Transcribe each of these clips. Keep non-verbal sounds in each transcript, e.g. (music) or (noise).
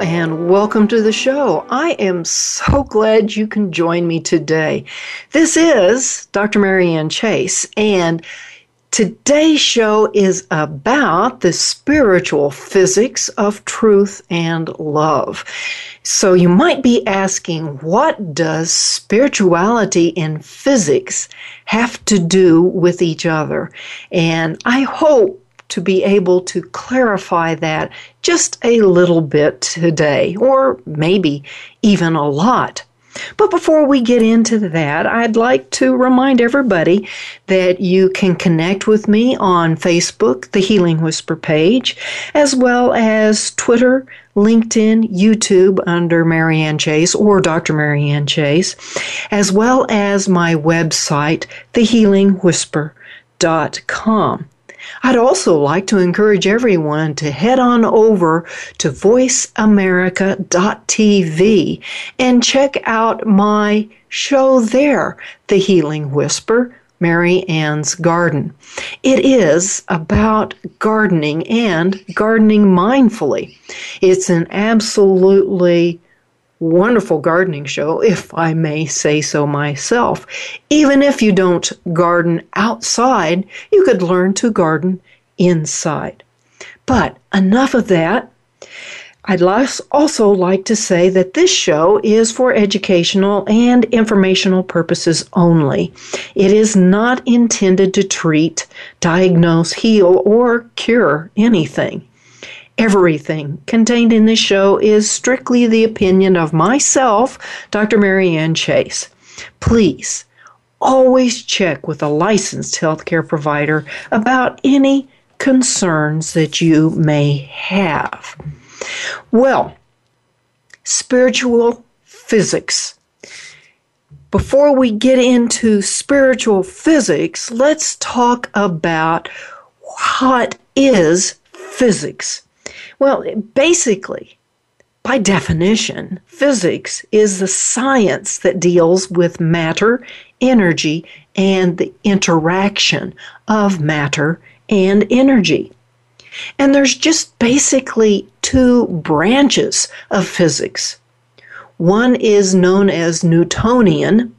And welcome to the show. I am so glad you can join me today. This is Dr. Marianne Chase, and today's show is about the spiritual physics of truth and love. So you might be asking, what does spirituality and physics have to do with each other? And I hope to be able to clarify that just a little bit today, or maybe even a lot. But before we get into that, I'd like to remind everybody that you can connect with me on Facebook, the Healing Whisper page, as well as Twitter, LinkedIn, YouTube under Marianne Chase or Dr. Marianne Chase, as well as my website, thehealingwhisper.com. I'd also like to encourage everyone to head on over to voiceamerica.tv and check out my show there, The Healing Whisper. Marianne's Garden. It is about gardening and gardening mindfully. It's an absolutely wonderful gardening show, if I may say so myself. Even if you don't garden outside, you could learn to garden inside. But enough of that. I'd also like to say that this show is for educational and informational purposes only. It is not intended to treat, diagnose, heal, or cure anything. Everything contained in this show is strictly the opinion of myself, Dr. Marianne Chase. Please always check with a licensed healthcare provider about any concerns that you may have. Well, spiritual physics. Before we get into spiritual physics, let's talk about what is physics. Well, basically, by definition, physics is the science that deals with matter, energy, and the interaction of matter and energy. And there's just basically two branches of physics. One is known as Newtonian,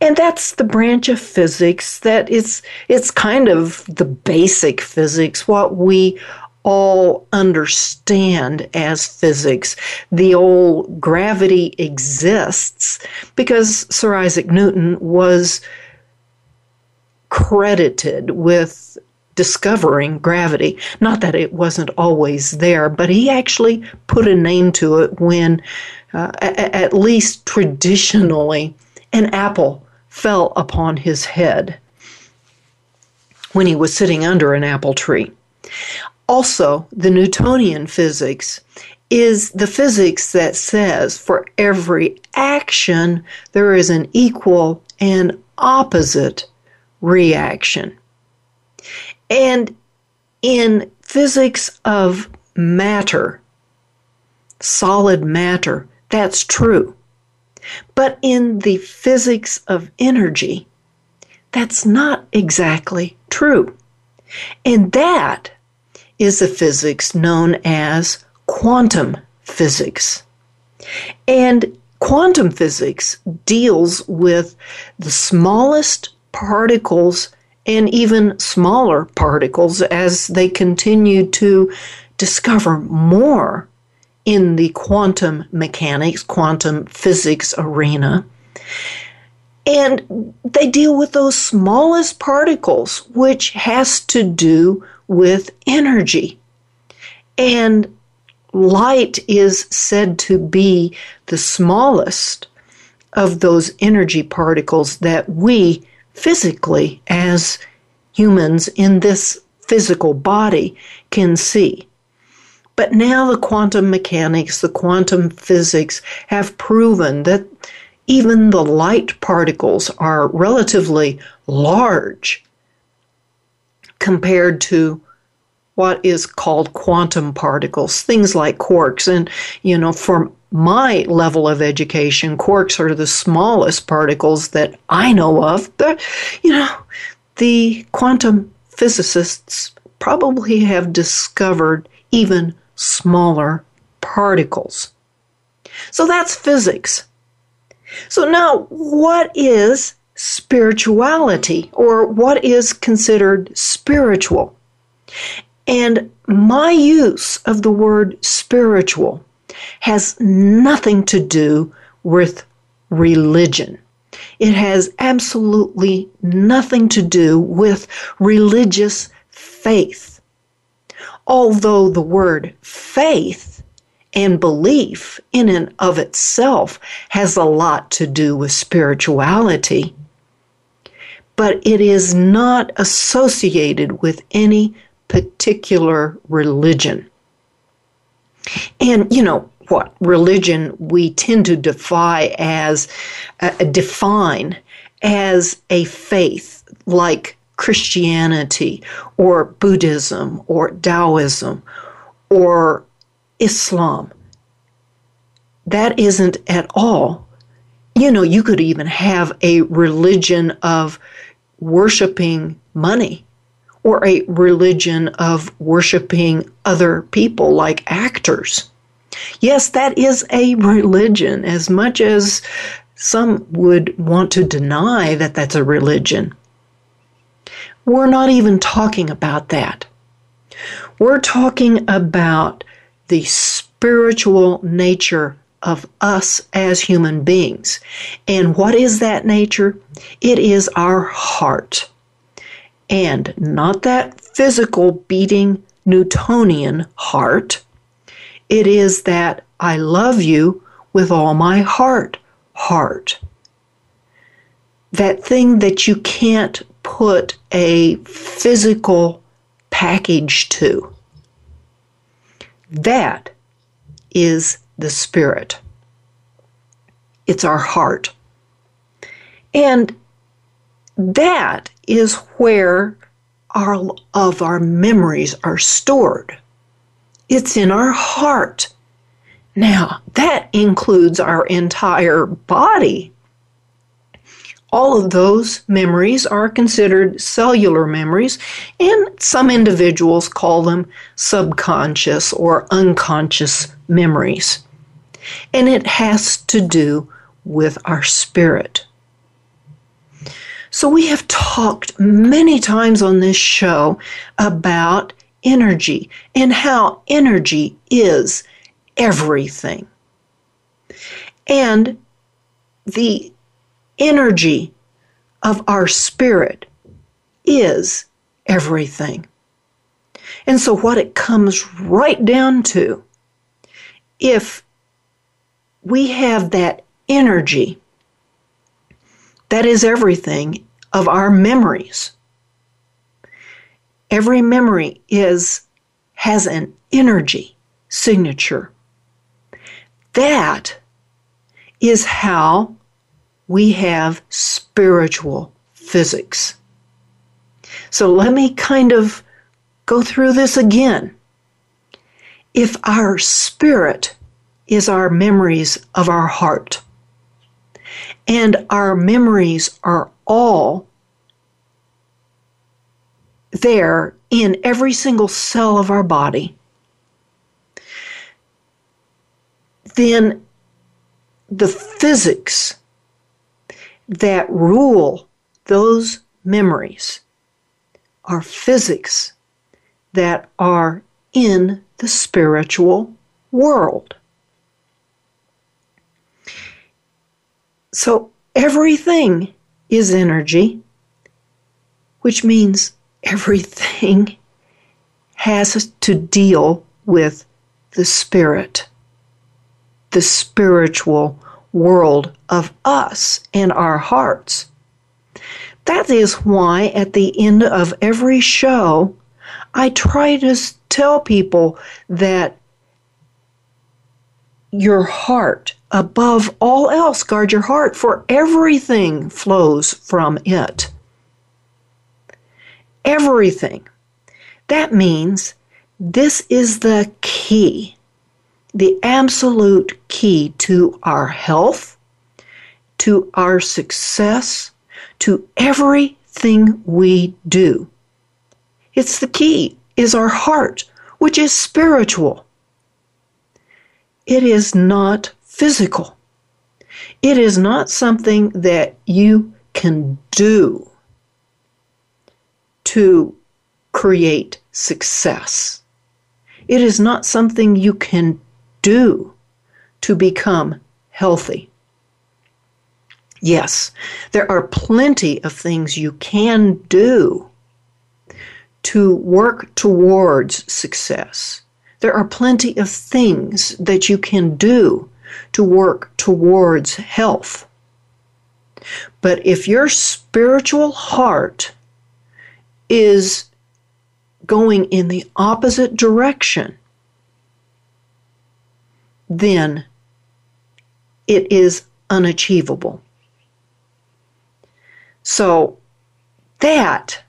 and that's the branch of physics that is it's kind of the basic physics, what we all understand as physics. The old gravity exists because Sir Isaac Newton was credited with discovering gravity. Not that it wasn't always there, but he actually put a name to it when, uh, a- at least traditionally, an apple fell upon his head when he was sitting under an apple tree. Also, the Newtonian physics is the physics that says for every action there is an equal and opposite reaction. And in physics of matter, solid matter, that's true. But in the physics of energy, that's not exactly true. And that is the physics known as quantum physics. And quantum physics deals with the smallest particles and even smaller particles as they continue to discover more in the quantum mechanics, quantum physics arena. And they deal with those smallest particles, which has to do with energy. And light is said to be the smallest of those energy particles that we physically, as humans in this physical body, can see. But now the quantum mechanics, the quantum physics have proven that even the light particles are relatively large compared to what is called quantum particles, things like quarks. And, you know, for my level of education, quarks are the smallest particles that I know of. But, you know, the quantum physicists probably have discovered even smaller particles. So that's physics. So now, what is spirituality or what is considered spiritual? And my use of the word spiritual has nothing to do with religion. It has absolutely nothing to do with religious faith. Although the word faith and belief in and of itself has a lot to do with spirituality, but it is not associated with any particular religion. And, you know, what religion we tend to defy as uh, define as a faith like Christianity or Buddhism or Taoism or Islam. That isn't at all. You know, you could even have a religion of worshiping money or a religion of worshiping other people like actors. Yes, that is a religion, as much as some would want to deny that that's a religion. We're not even talking about that. We're talking about the spiritual nature of us as human beings. And what is that nature? It is our heart and not that physical beating Newtonian heart. It is that I love you with all my heart, heart. That thing that you can't put a physical package to. That is the spirit. It's our heart. And that is where our of our memories are stored. It's in our heart. Now, that includes our entire body. All of those memories are considered cellular memories, and some individuals call them subconscious or unconscious memories. And it has to do with our spirit. So, we have talked many times on this show about energy and how energy is everything. And the energy of our spirit is everything. And so, what it comes right down to, if we have that energy that is everything of our memories. Every memory is has an energy signature. That is how we have spiritual physics. So let me kind of go through this again. If our spirit is our memories of our heart, and our memories are all there in every single cell of our body. Then the physics that rule those memories are physics that are in the spiritual world. So everything is energy, which means everything has to deal with the spirit, the spiritual world of us and our hearts. That is why at the end of every show, I try to tell people that your heart, above all else, guard your heart, for everything flows from it. Everything. That means this is the key, the absolute key to our health, to our success, to everything we do. It's the key is our heart, which is spiritual. It is not physical. It is not something that you can do to create success. It is not something you can do to become healthy. Yes, there are plenty of things you can do to work towards success. There are plenty of things that you can do to work towards health. But if your spiritual heart is going in the opposite direction, then it is unachievable. So that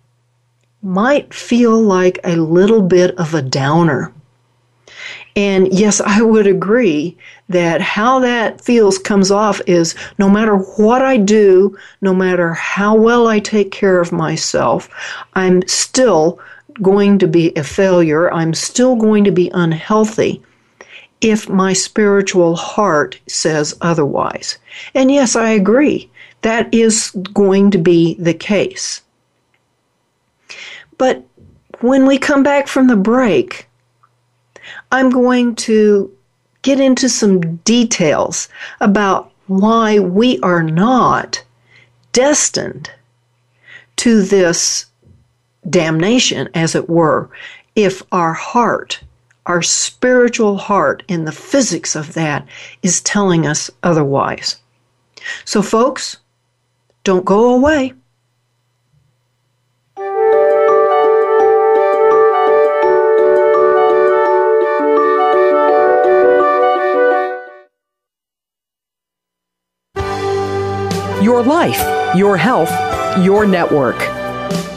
might feel like a little bit of a downer. And yes, I would agree that how that feels comes off is no matter what I do, no matter how well I take care of myself, I'm still going to be a failure. I'm still going to be unhealthy if my spiritual heart says otherwise. And yes, I agree. That is going to be the case. But when we come back from the break, I'm going to get into some details about why we are not destined to this damnation, as it were, if our heart, our spiritual heart, and the physics of that is telling us otherwise. So, folks, don't go away. Your life, your health, your network.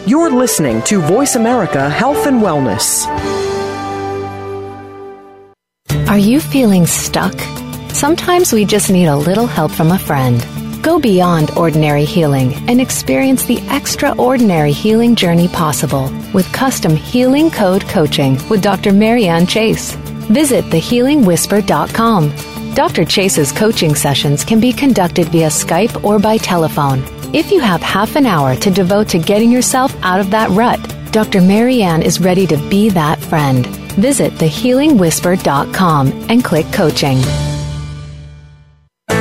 You're listening to Voice America Health and Wellness. Are you feeling stuck? Sometimes we just need a little help from a friend. Go beyond ordinary healing and experience the extraordinary healing journey possible with custom healing code coaching with Dr. Marianne Chase. Visit thehealingwhisper.com Dr. Chase's coaching sessions can be conducted via Skype or by telephone. If you have half an hour to devote to getting yourself out of that rut, Dr. Marianne is ready to be that friend. Visit thehealingwhisper.com and click coaching.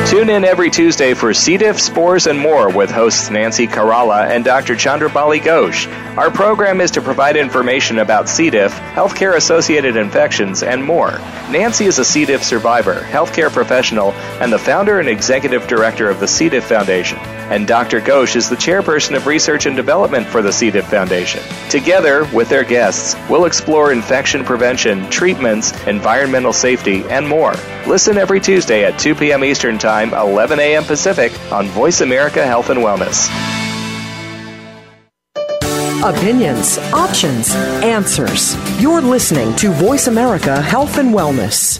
Tune in every Tuesday for C. diff, spores, and more with hosts Nancy Caralla and Dr. Chandrabali Ghosh. Our program is to provide information about C. diff, healthcare associated infections, and more. Nancy is a C. diff survivor, healthcare professional, and the founder and executive director of the C. diff Foundation. And Dr. Ghosh is the chairperson of research and development for the C. diff Foundation. Together, with their guests, we'll explore infection prevention, treatments, environmental safety, and more. Listen every Tuesday at 2 p.m. Eastern Time, 11 a.m. Pacific on Voice America Health and Wellness. Opinions, options, answers. You're listening to Voice America Health and Wellness.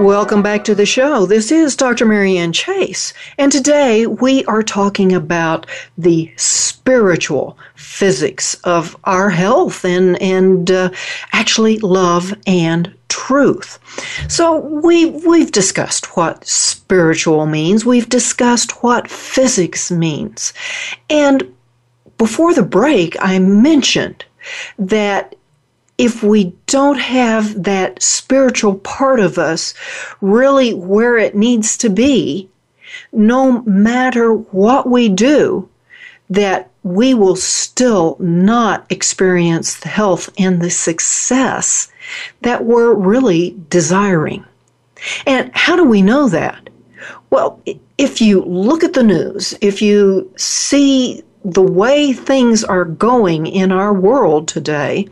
Welcome back to the show. This is Dr. Marianne Chase, and today we are talking about the spiritual physics of our health and and uh, actually love and truth. So we we've discussed what spiritual means. We've discussed what physics means. And before the break, I mentioned that if we don't have that spiritual part of us really where it needs to be, no matter what we do, that we will still not experience the health and the success that we're really desiring. And how do we know that? Well, if you look at the news, if you see the way things are going in our world today,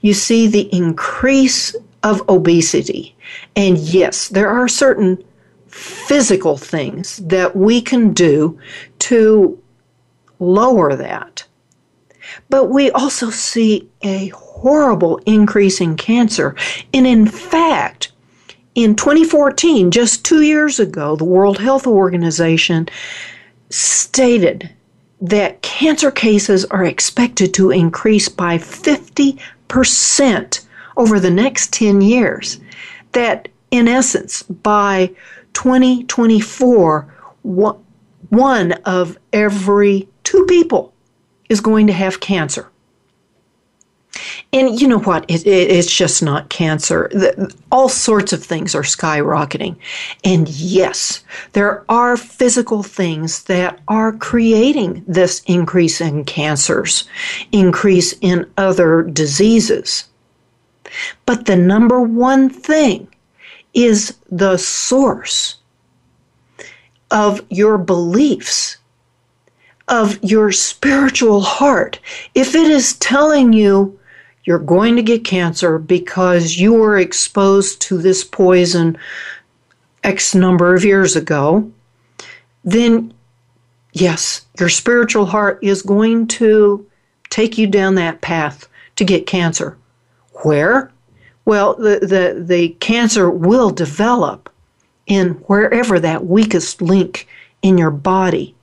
you see the increase of obesity. And yes, there are certain physical things that we can do to lower that. But we also see a horrible increase in cancer. And in fact, in 2014, just two years ago, the World Health Organization stated that cancer cases are expected to increase by 50% over the next 10 years. That, in essence, by 2024, one of every two people is going to have cancer. And you know what? It, it, it's just not cancer. The, all sorts of things are skyrocketing. And yes, there are physical things that are creating this increase in cancers, increase in other diseases. But the number one thing is the source of your beliefs, of your spiritual heart. If it is telling you, you're going to get cancer because you were exposed to this poison X number of years ago, then yes, your spiritual heart is going to take you down that path to get cancer. Where? Well, the, the, the cancer will develop in wherever that weakest link in your body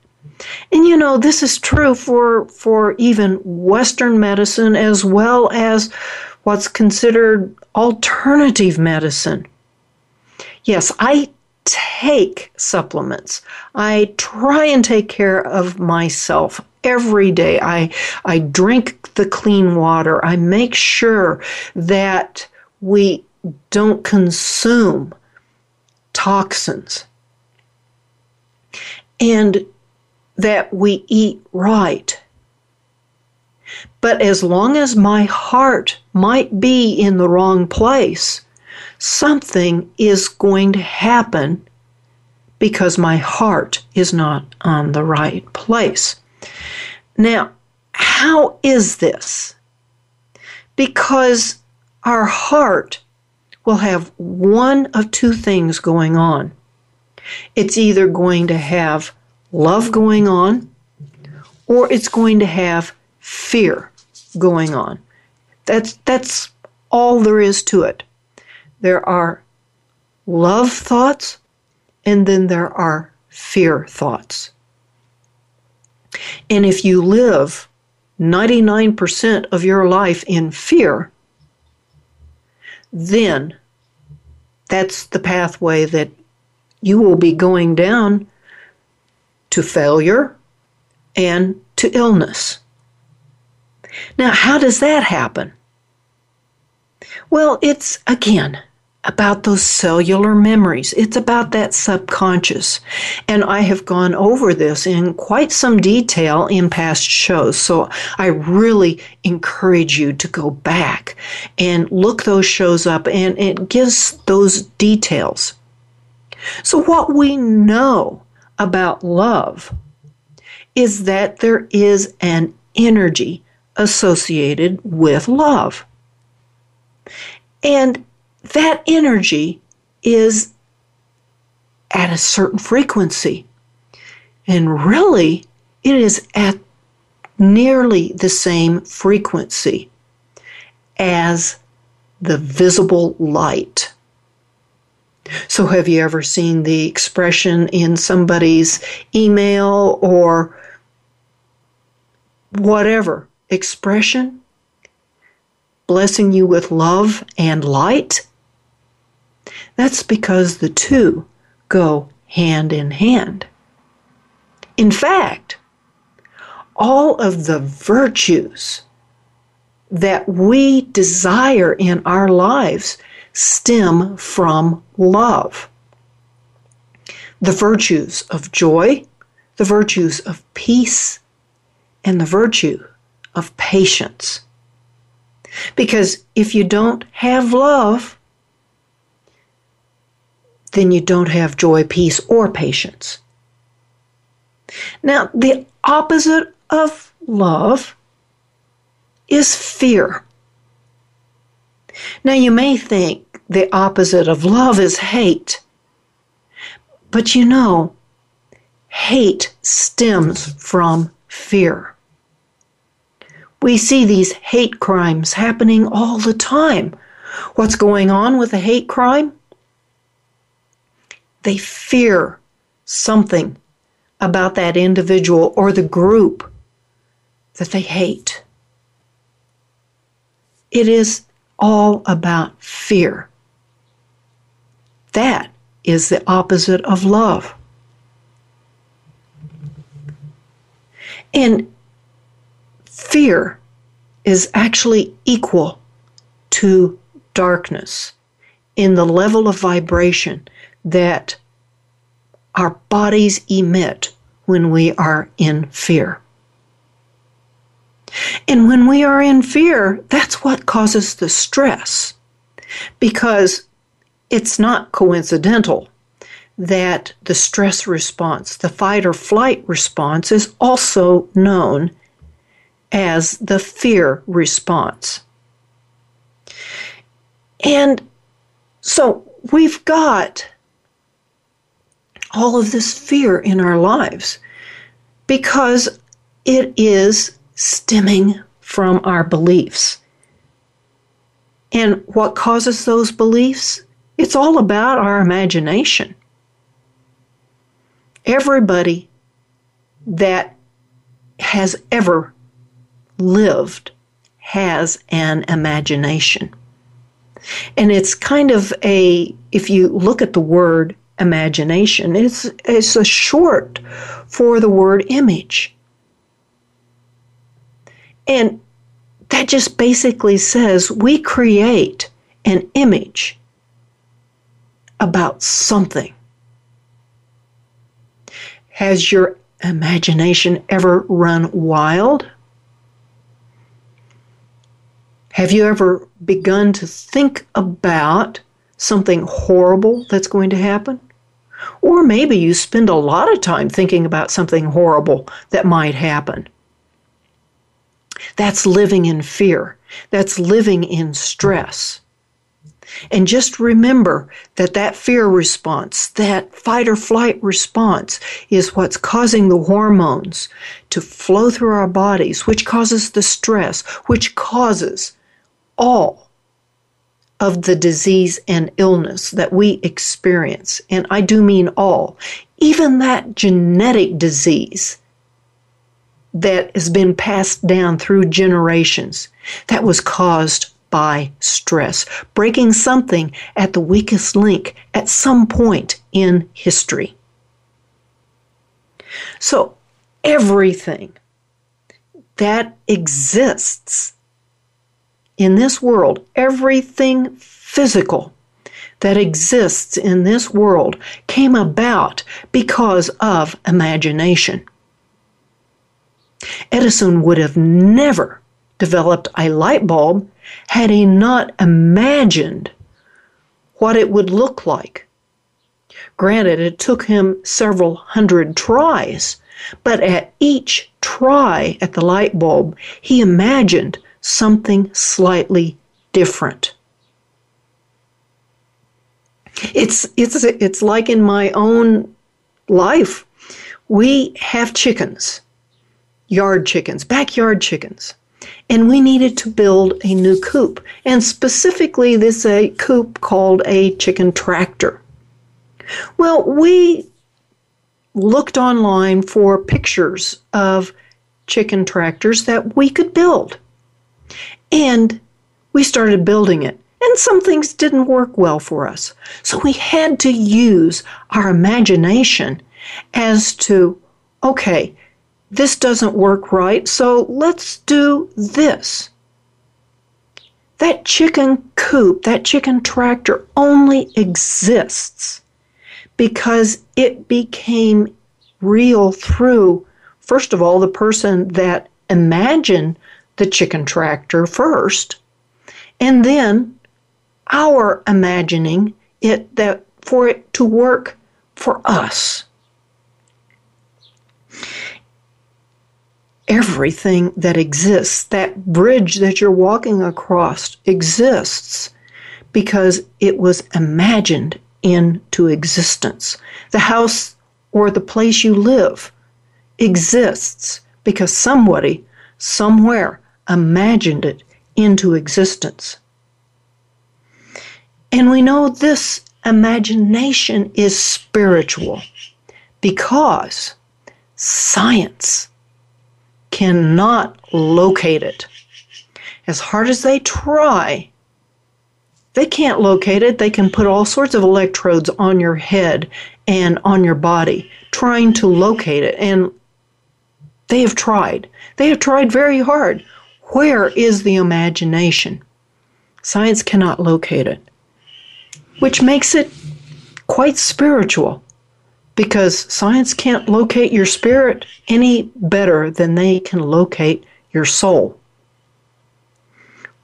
and you know, this is true for, for even Western medicine as well as what's considered alternative medicine. Yes, I take supplements. I try and take care of myself every day. I, I drink the clean water. I make sure that we don't consume toxins. And that we eat right. But as long as my heart might be in the wrong place, something is going to happen because my heart is not on the right place. Now, how is this? Because our heart will have one of two things going on. It's either going to have love going on or it's going to have fear going on. That's that's all there is to it. There are love thoughts and then there are fear thoughts. And if you live 99% of your life in fear, then that's the pathway that you will be going down to failure and to illness. Now, how does that happen? Well, it's again about those cellular memories. It's about that subconscious. And I have gone over this in quite some detail in past shows. So I really encourage you to go back and look those shows up and it gives those details. So what we know about love is that there is an energy associated with love. And that energy is at a certain frequency. And really, it is at nearly the same frequency as the visible light. So, have you ever seen the expression in somebody's email or whatever expression? Blessing you with love and light? That's because the two go hand in hand. In fact, all of the virtues that we desire in our lives stem from love. The virtues of joy, the virtues of peace, and the virtue of patience. Because if you don't have love, then you don't have joy, peace, or patience. Now, the opposite of love is fear. Now, you may think the opposite of love is hate, but you know, hate stems from fear. We see these hate crimes happening all the time. What's going on with a hate crime? They fear something about that individual or the group that they hate. It is all about fear. That is the opposite of love. And fear is actually equal to darkness in the level of vibration that our bodies emit when we are in fear. And when we are in fear, that's what causes the stress. Because it's not coincidental that the stress response, the fight or flight response, is also known as the fear response. And so we've got all of this fear in our lives because it is stemming from our beliefs. And what causes those beliefs? It's all about our imagination. Everybody that has ever lived has an imagination. And it's kind of a, if you look at the word imagination, it's, it's a short for the word image. And that just basically says we create an image about something. Has your imagination ever run wild? Have you ever begun to think about something horrible that's going to happen? Or maybe you spend a lot of time thinking about something horrible that might happen. That's living in fear. That's living in stress. And just remember that that fear response, that fight or flight response, is what's causing the hormones to flow through our bodies, which causes the stress, which causes all of the disease and illness that we experience. And I do mean all, even that genetic disease that has been passed down through generations that was caused by stress, breaking something at the weakest link at some point in history. So, everything that exists in this world, everything physical that exists in this world came about because of imagination. Edison would have never developed a light bulb had he not imagined what it would look like. Granted, it took him several hundred tries, but at each try at the light bulb, he imagined something slightly different. It's, it's, it's like in my own life. We have chickens yard chickens, backyard chickens. And we needed to build a new coop. And specifically, this a coop called a chicken tractor. Well, we looked online for pictures of chicken tractors that we could build. And we started building it. And some things didn't work well for us. So we had to use our imagination as to, okay, this doesn't work right, so let's do this. That chicken coop, that chicken tractor only exists because it became real through, first of all, the person that imagined the chicken tractor first, and then our imagining it that for it to work for us. Everything that exists, that bridge that you're walking across, exists because it was imagined into existence. The house or the place you live exists because somebody, somewhere, imagined it into existence. And we know this imagination is spiritual because science cannot locate it. As hard as they try, they can't locate it. They can put all sorts of electrodes on your head and on your body trying to locate it. And they have tried. They have tried very hard. Where is the imagination? Science cannot locate it which makes it quite spiritual because science can't locate your spirit any better than they can locate your soul.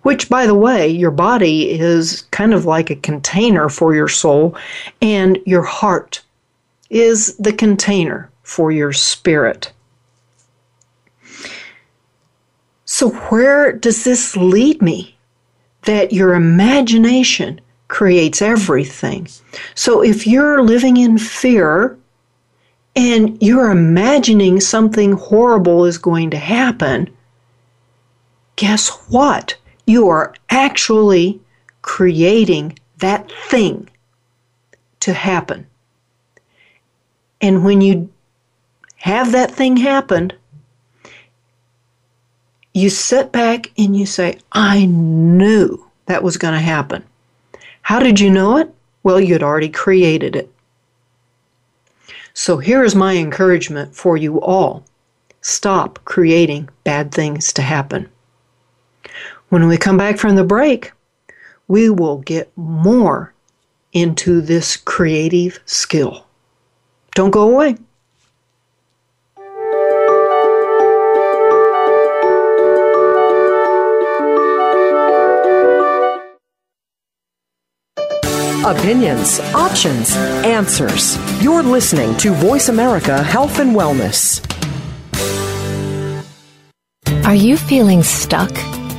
Which, by the way, your body is kind of like a container for your soul, and your heart is the container for your spirit. So, where does this lead me? That your imagination creates everything. So if you're living in fear and you're imagining something horrible is going to happen, guess what? You are actually creating that thing to happen. And when you have that thing happen, you sit back and you say, I knew that was going to happen. How did you know it? Well, you'd already created it. So here is my encouragement for you all stop creating bad things to happen. When we come back from the break, we will get more into this creative skill. Don't go away. Opinions, options, answers. You're listening to Voice America Health and Wellness. Are you feeling stuck?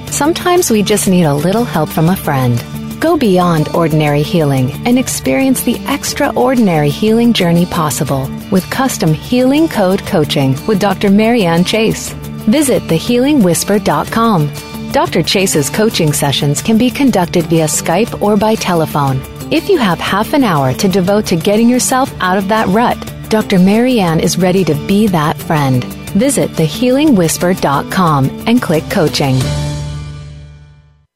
Sometimes we just need a little help from a friend. Go beyond ordinary healing and experience the extraordinary healing journey possible with custom healing code coaching with Dr. Marianne Chase. Visit thehealingwhisper.com. Dr. Chase's coaching sessions can be conducted via Skype or by telephone. If you have half an hour to devote to getting yourself out of that rut, Dr. Marianne is ready to be that friend. Visit thehealingwhisper.com and click coaching.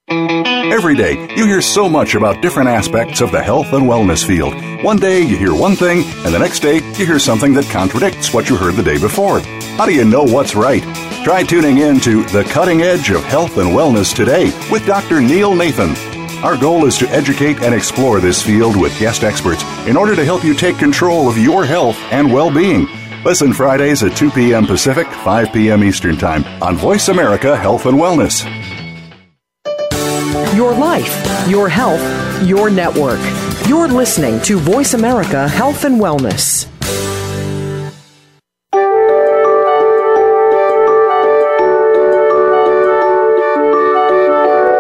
Every day, you hear so much about different aspects of the health and wellness field. One day, you hear one thing, and the next day, you hear something that contradicts what you heard the day before. How do you know what's right? Try tuning in to The Cutting Edge of Health and Wellness today with Dr. Neil Nathan. Our goal is to educate and explore this field with guest experts in order to help you take control of your health and well being. Listen Fridays at 2 p.m. Pacific, 5 p.m. Eastern Time on Voice America Health and Wellness. Your life, your health, your network. You're listening to Voice America Health and Wellness.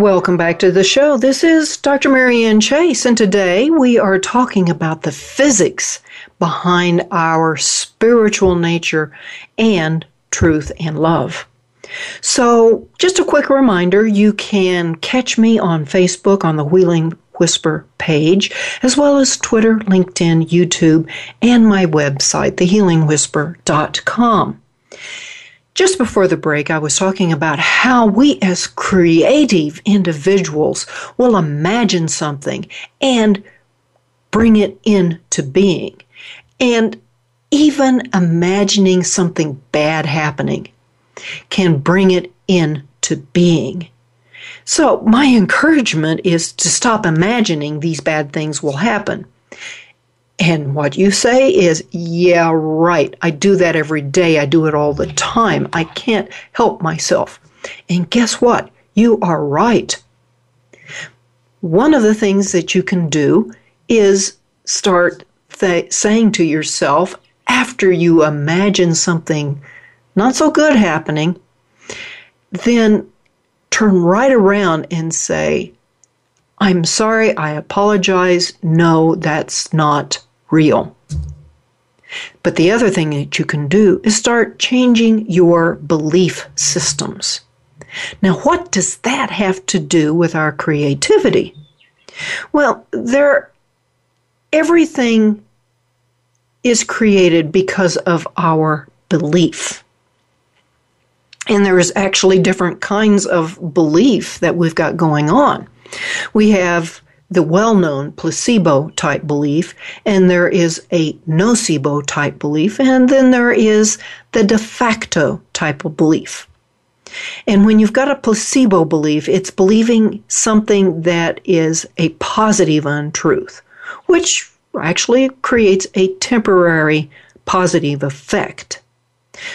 Welcome back to the show. This is Dr. Marianne Chase, and today we are talking about the physics behind our spiritual nature and truth and love. So, just a quick reminder you can catch me on Facebook on the Healing Whisper page, as well as Twitter, LinkedIn, YouTube, and my website, thehealingwhisper.com. Just before the break, I was talking about how we as creative individuals will imagine something and bring it into being. And even imagining something bad happening can bring it into being. So, my encouragement is to stop imagining these bad things will happen. And what you say is, yeah, right. I do that every day. I do it all the time. I can't help myself. And guess what? You are right. One of the things that you can do is start th- saying to yourself after you imagine something not so good happening, then turn right around and say, I'm sorry, I apologize. No, that's not real. But the other thing that you can do is start changing your belief systems. Now, what does that have to do with our creativity? Well, there everything is created because of our belief. And there's actually different kinds of belief that we've got going on. We have the well known placebo type belief, and there is a nocebo type belief, and then there is the de facto type of belief. And when you've got a placebo belief, it's believing something that is a positive untruth, which actually creates a temporary positive effect.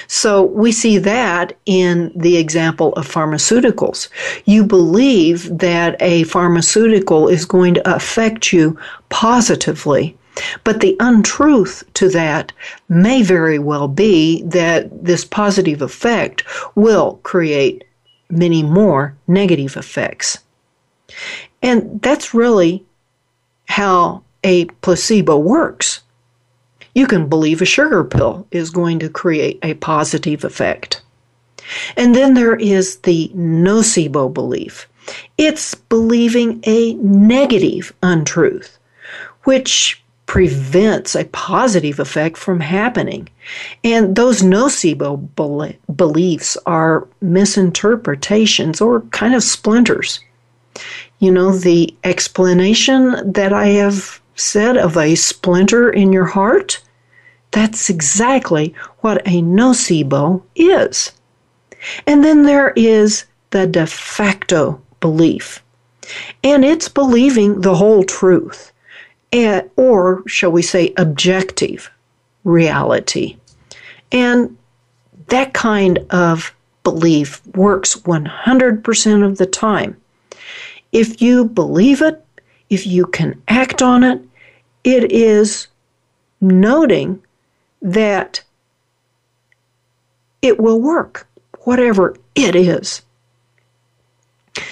So we see that in the example of pharmaceuticals. You believe that a pharmaceutical is going to affect you positively. But the untruth to that may very well be that this positive effect will create many more negative effects. And that's really how a placebo works you can believe a sugar pill is going to create a positive effect. And then there is the nocebo belief. It's believing a negative untruth, which prevents a positive effect from happening. And those nocebo beliefs are misinterpretations or kind of splinters. You know, the explanation that I have said of a splinter in your heart that's exactly what a nocebo is. And then there is the de facto belief. And it's believing the whole truth, eh, or shall we say, objective reality. And that kind of belief works 100% of the time. If you believe it, if you can act on it, it is noting that it will work, whatever it is.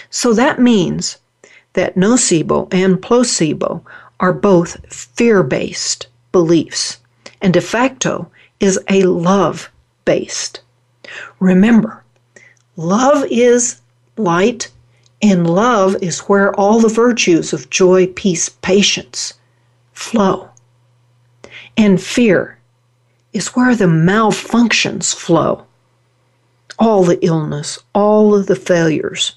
So that means that nocebo and placebo are both fear based beliefs, and de facto is a love based. Remember, love is light, and love is where all the virtues of joy, peace, patience flow. And fear is where the malfunctions flow. All the illness, all of the failures.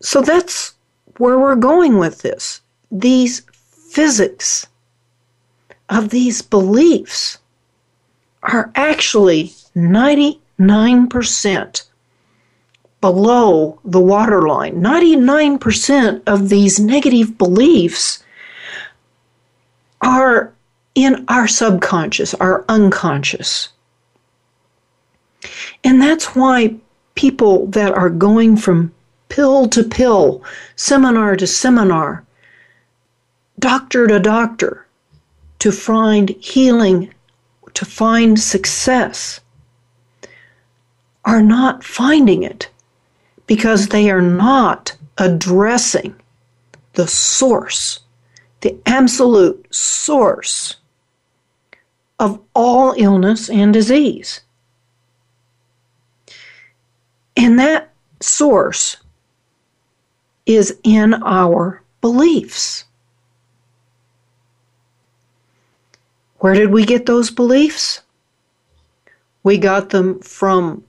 So that's where we're going with this. These physics of these beliefs are actually 99% below the waterline. 99% of these negative beliefs are in our subconscious, our unconscious. And that's why people that are going from pill to pill, seminar to seminar, doctor to doctor to find healing, to find success, are not finding it because they are not addressing the source, the absolute source of all illness and disease. And that source is in our beliefs. Where did we get those beliefs? We got them from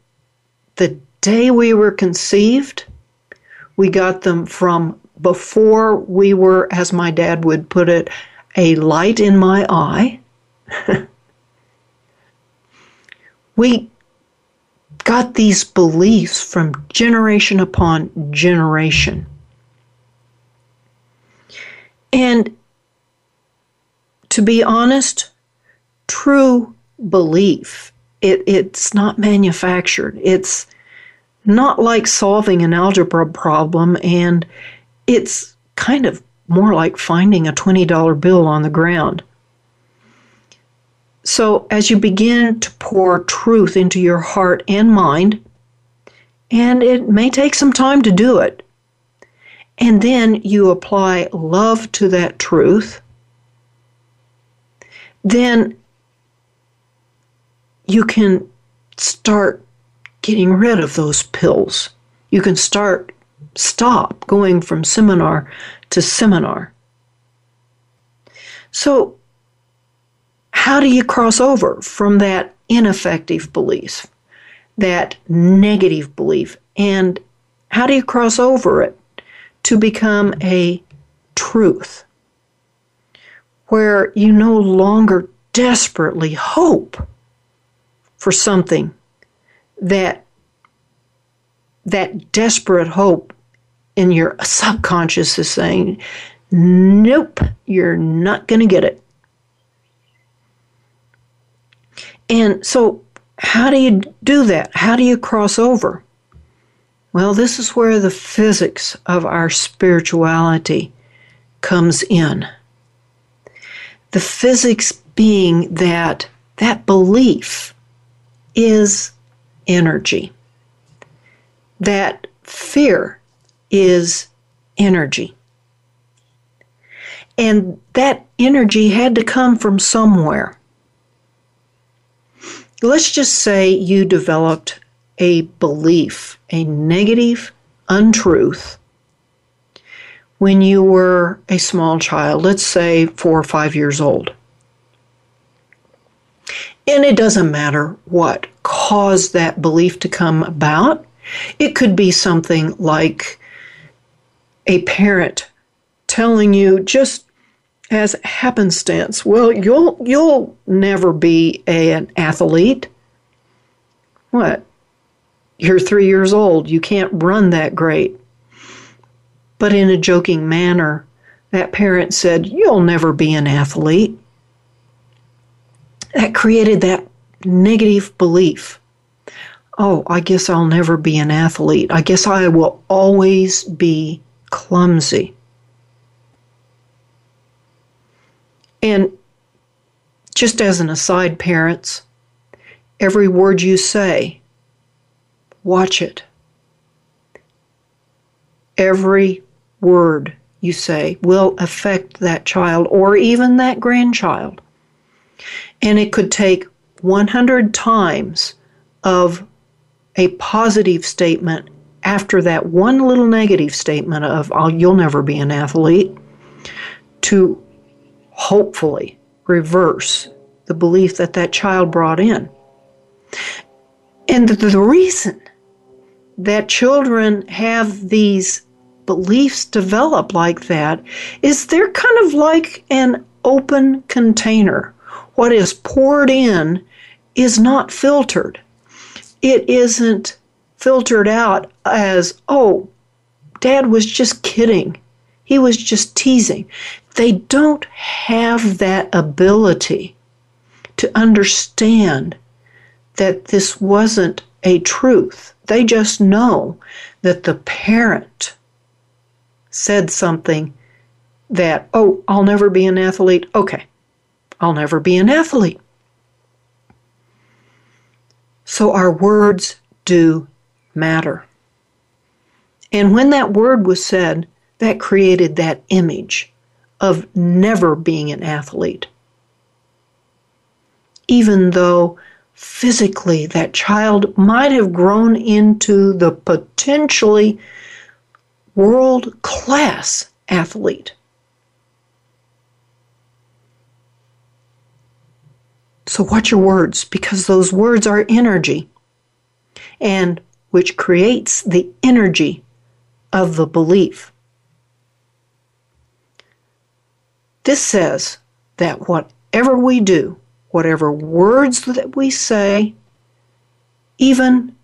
the day we were conceived. We got them from before we were, as my dad would put it, a light in my eye. (laughs) we got these beliefs from generation upon generation. And to be honest, true belief, it, it's not manufactured. It's not like solving an algebra problem, and it's kind of more like finding a $20 bill on the ground. So, as you begin to pour truth into your heart and mind, and it may take some time to do it, and then you apply love to that truth, then you can start getting rid of those pills. You can start, stop going from seminar to seminar. So, how do you cross over from that ineffective belief, that negative belief, and how do you cross over it to become a truth where you no longer desperately hope for something that that desperate hope in your subconscious is saying, nope, you're not going to get it. And so, how do you do that? How do you cross over? Well, this is where the physics of our spirituality comes in. The physics being that that belief is energy. That fear is energy. And that energy had to come from somewhere. Let's just say you developed a belief, a negative untruth, when you were a small child, let's say four or five years old. And it doesn't matter what caused that belief to come about. It could be something like a parent telling you just as happenstance, well, you'll you'll never be a, an athlete. What? You're 3 years old. You can't run that great. But in a joking manner, that parent said, "You'll never be an athlete." that created that negative belief. Oh, I guess I'll never be an athlete. I guess I will always be clumsy. And just as an aside, parents, every word you say, watch it. Every word you say will affect that child or even that grandchild. And it could take 100 times of a positive statement after that one little negative statement of, oh, you'll never be an athlete, to hopefully reverse the belief that that child brought in. And the, the reason that children have these beliefs develop like that is they're kind of like an open container what is poured in is not filtered. It isn't filtered out as, oh, dad was just kidding. He was just teasing. They don't have that ability to understand that this wasn't a truth. They just know that the parent said something that, oh, I'll never be an athlete. Okay, I'll never be an athlete. So our words do matter. And when that word was said, that created that image of never being an athlete. Even though physically that child might have grown into the potentially world class athlete. So, watch your words because those words are energy, and which creates the energy of the belief. This says that whatever we do, whatever words that we say, even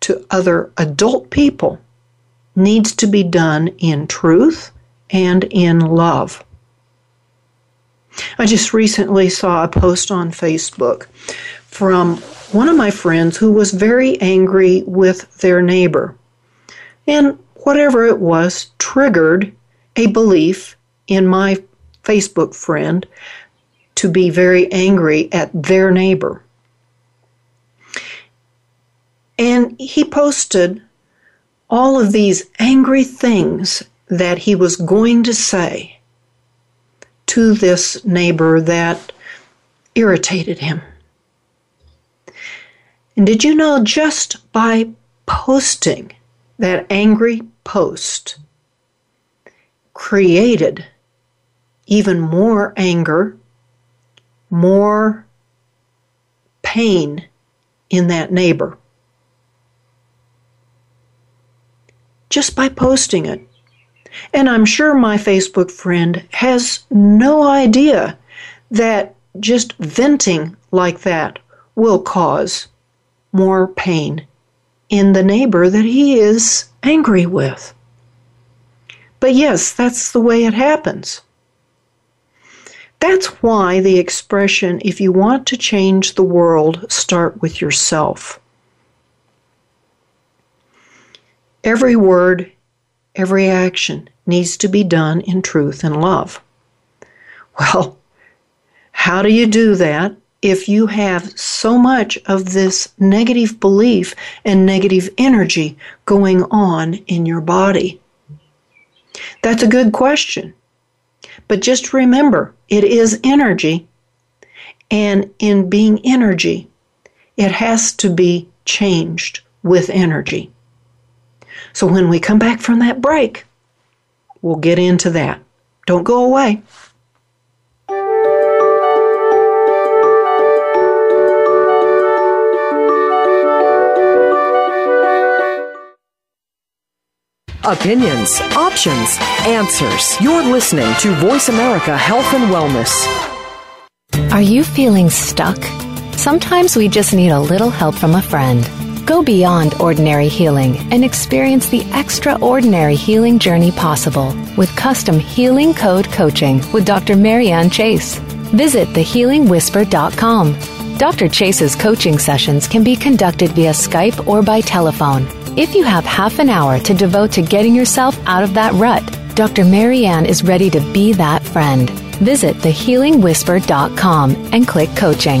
to other adult people, needs to be done in truth and in love. I just recently saw a post on Facebook from one of my friends who was very angry with their neighbor. And whatever it was triggered a belief in my Facebook friend to be very angry at their neighbor. And he posted all of these angry things that he was going to say to this neighbor that irritated him. And did you know just by posting that angry post created even more anger, more pain in that neighbor? Just by posting it. And I'm sure my Facebook friend has no idea that just venting like that will cause more pain in the neighbor that he is angry with. But yes, that's the way it happens. That's why the expression, if you want to change the world, start with yourself. Every word, every action needs to be done in truth and love. Well, how do you do that if you have so much of this negative belief and negative energy going on in your body? That's a good question. But just remember, it is energy. And in being energy, it has to be changed with energy. So when we come back from that break, we'll get into that. Don't go away. Opinions, options, answers. You're listening to Voice America Health and Wellness. Are you feeling stuck? Sometimes we just need a little help from a friend. Go beyond ordinary healing and experience the extraordinary healing journey possible with custom healing code coaching with Dr. Marianne Chase. Visit thehealingwhisper.com. Dr. Chase's coaching sessions can be conducted via Skype or by telephone. If you have half an hour to devote to getting yourself out of that rut, Dr. Marianne is ready to be that friend. Visit thehealingwhisper.com and click coaching.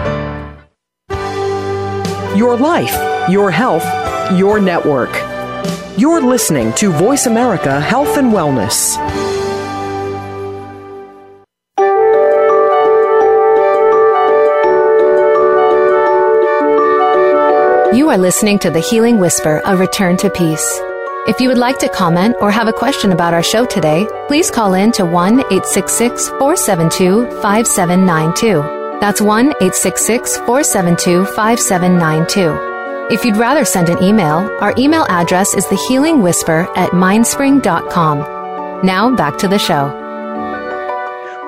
Your life, your health, your network. You're listening to Voice America Health and Wellness. You are listening to The Healing Whisper, a return to peace. If you would like to comment or have a question about our show today, please call in to 1 866 472 5792. That's 1 866 472 5792. If you'd rather send an email, our email address is thehealingwhisper at mindspring.com. Now back to the show.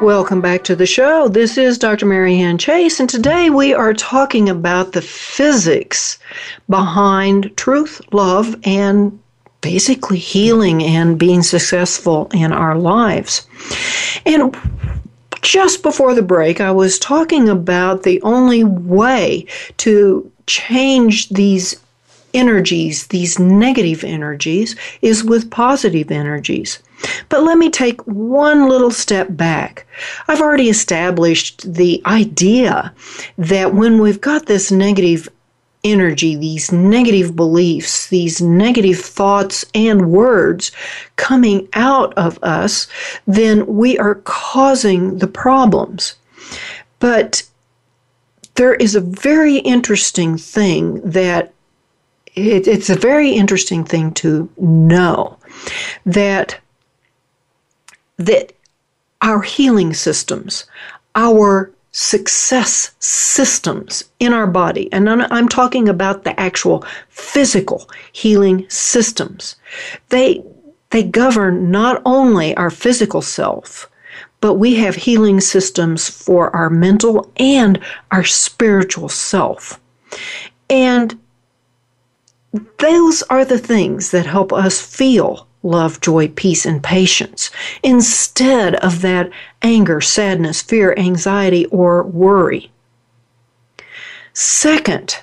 Welcome back to the show. This is Dr. Marianne Chase, and today we are talking about the physics behind truth, love, and basically healing and being successful in our lives. And just before the break, I was talking about the only way to change these energies, these negative energies, is with positive energies. But let me take one little step back. I've already established the idea that when we've got this negative energy, these negative beliefs, these negative thoughts and words coming out of us, then we are causing the problems. But there is a very interesting thing that it, it's a very interesting thing to know that that our healing systems, our success systems in our body, and I'm talking about the actual physical healing systems, they they govern not only our physical self, but we have healing systems for our mental and our spiritual self. And those are the things that help us feel love, joy, peace, and patience instead of that anger, sadness, fear, anxiety, or worry. Second,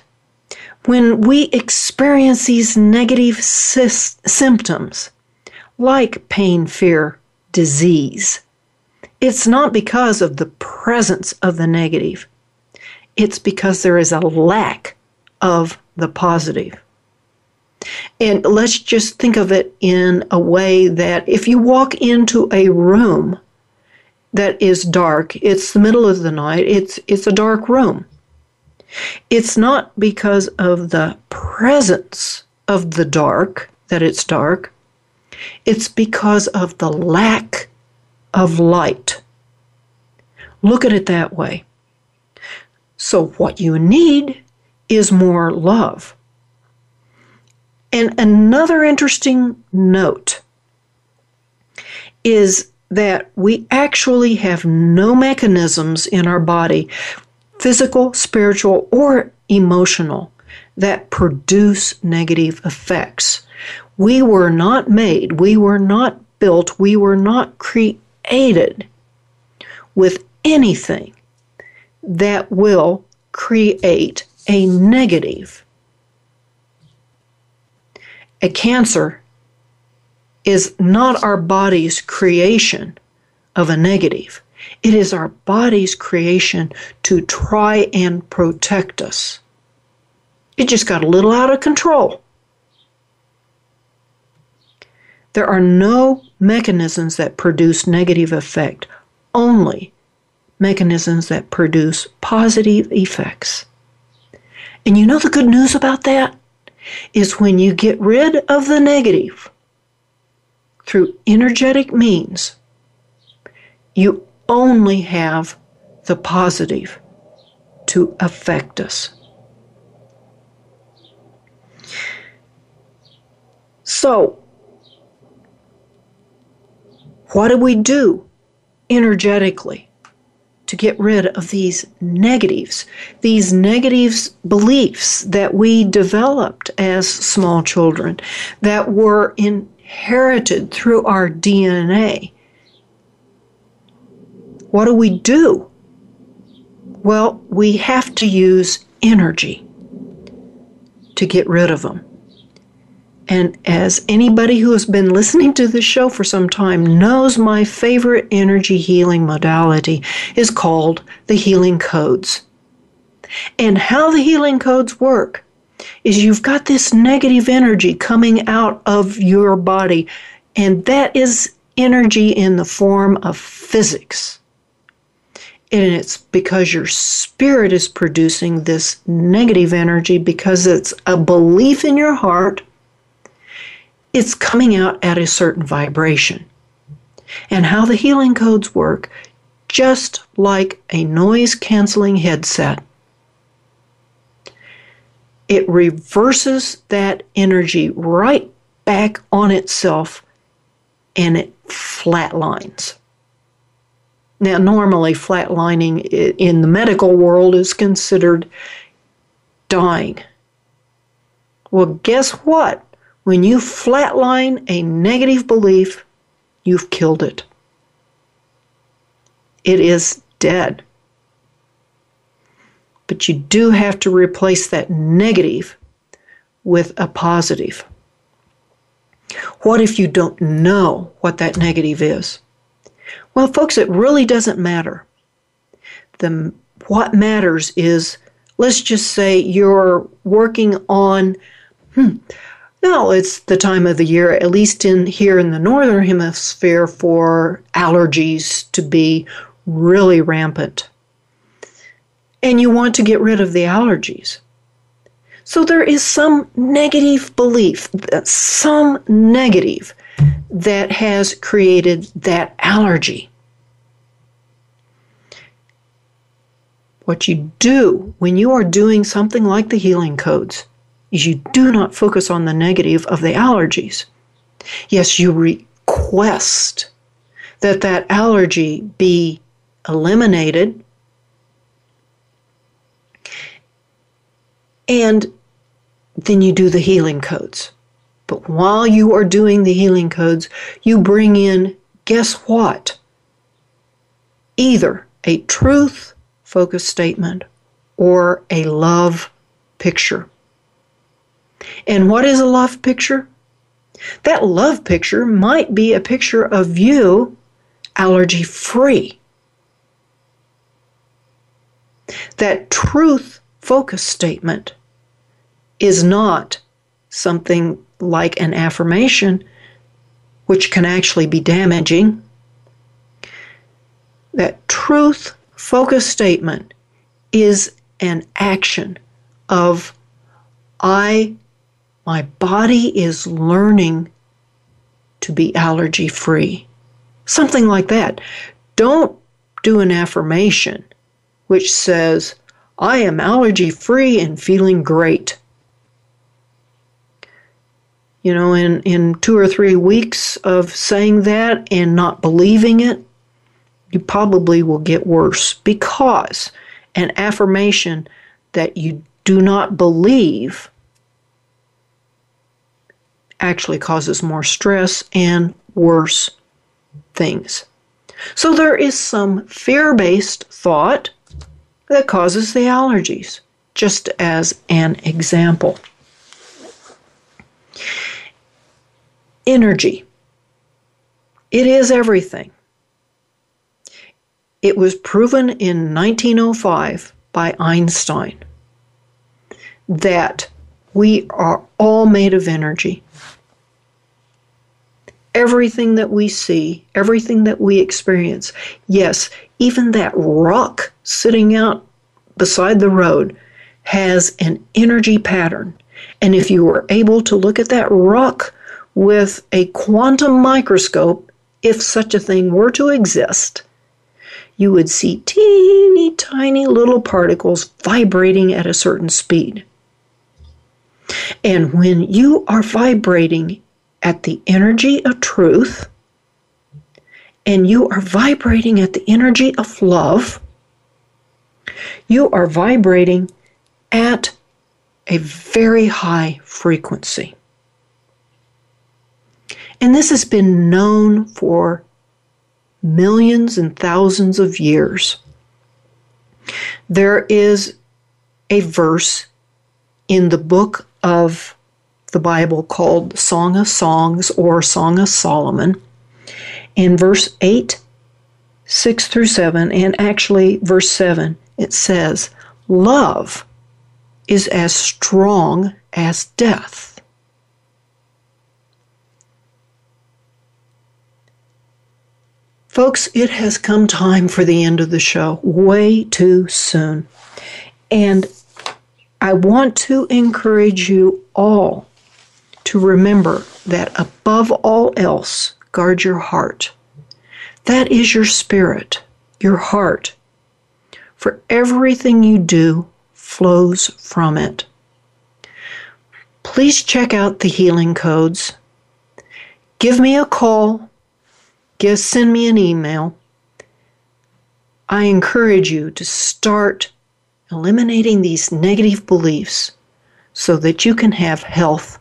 when we experience these negative sy- symptoms, like pain, fear, disease, it's not because of the presence of the negative, it's because there is a lack of the positive. And let's just think of it in a way that if you walk into a room that is dark, it's the middle of the night, it's it's a dark room. It's not because of the presence of the dark that it's dark. It's because of the lack of light. Look at it that way. So, what you need is more love. And another interesting note is that we actually have no mechanisms in our body, physical, spiritual, or emotional, that produce negative effects. We were not made, we were not built, we were not created with anything that will create a negative a cancer is not our body's creation of a negative. It is our body's creation to try and protect us. It just got a little out of control. There are no mechanisms that produce negative effect, only mechanisms that produce positive effects. And you know the good news about that? Is when you get rid of the negative through energetic means, you only have the positive to affect us. So, what do we do energetically? To get rid of these negatives, these negative beliefs that we developed as small children that were inherited through our DNA. What do we do? Well, we have to use energy to get rid of them. And as anybody who has been listening to this show for some time knows, my favorite energy healing modality is called the healing codes. And how the healing codes work is you've got this negative energy coming out of your body, and that is energy in the form of physics. And it's because your spirit is producing this negative energy because it's a belief in your heart it's coming out at a certain vibration. And how the healing codes work, just like a noise canceling headset. it reverses that energy right back on itself and it flatlines. Now, normally, flatlining in the medical world is considered dying. Well, guess what? When you flatline a negative belief, you've killed it. It is dead. But you do have to replace that negative with a positive. What if you don't know what that negative is? Well, folks, it really doesn't matter. The, what matters is, let's just say you're working on, hmm, no, it's the time of the year, at least in here in the northern hemisphere, for allergies to be really rampant. And you want to get rid of the allergies. So there is some negative belief, some negative that has created that allergy. What you do when you are doing something like the healing codes is you do not focus on the negative of the allergies. Yes, you request that that allergy be eliminated and then you do the healing codes. But while you are doing the healing codes, you bring in, guess what? Either a truth focused statement or a love picture. And what is a love picture? That love picture might be a picture of you allergy free. That truth focus statement is not something like an affirmation, which can actually be damaging. That truth focused statement is an action of I, my body is learning to be allergy free. Something like that. Don't do an affirmation which says, I am allergy free and feeling great you know, in, in two or three weeks of saying that and not believing it, you probably will get worse because an affirmation that you do not believe actually causes more stress and worse things. So there is some fear based thought that causes the allergies, just as an example energy. It is everything. It was proven in 1905 by Einstein that we are all made of energy. Everything that we see, everything that we experience, yes, even that rock sitting out beside the road has an energy pattern. And if you were able to look at that rock with a quantum microscope, if such a thing were to exist, you would see teeny tiny little particles vibrating at a certain speed. And when you are vibrating at the energy of truth, and you are vibrating at the energy of love, you are vibrating at a very high frequency. And this has been known for millions and thousands of years. There is a verse in the book of the Bible called Song of Songs or Song of Solomon. In verse 8, 6 through 7, and actually verse 7, it says, Love is as strong as death. Folks, it has come time for the end of the show, way too soon. And I want to encourage you all to remember that above all else, guard your heart. That is your spirit, your heart. For everything you do flows from it. please check out the healing codes. Give me a call. Give, send me an email. I encourage you to start eliminating these negative beliefs so that you can have health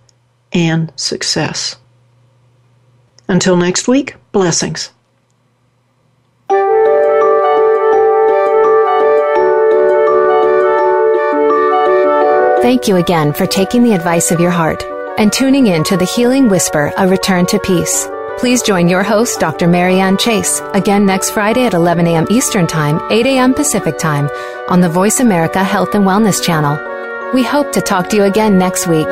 and success. Until next week, blessings. Thank you again for taking the advice of your heart and tuning in to the Healing Whisper, A Return to Peace. Please join your host, Dr. Marianne Chase, again next Friday at 11 a.m. Eastern Time, 8 a.m. Pacific Time on the Voice America Health and Wellness Channel. We hope to talk to you again next week.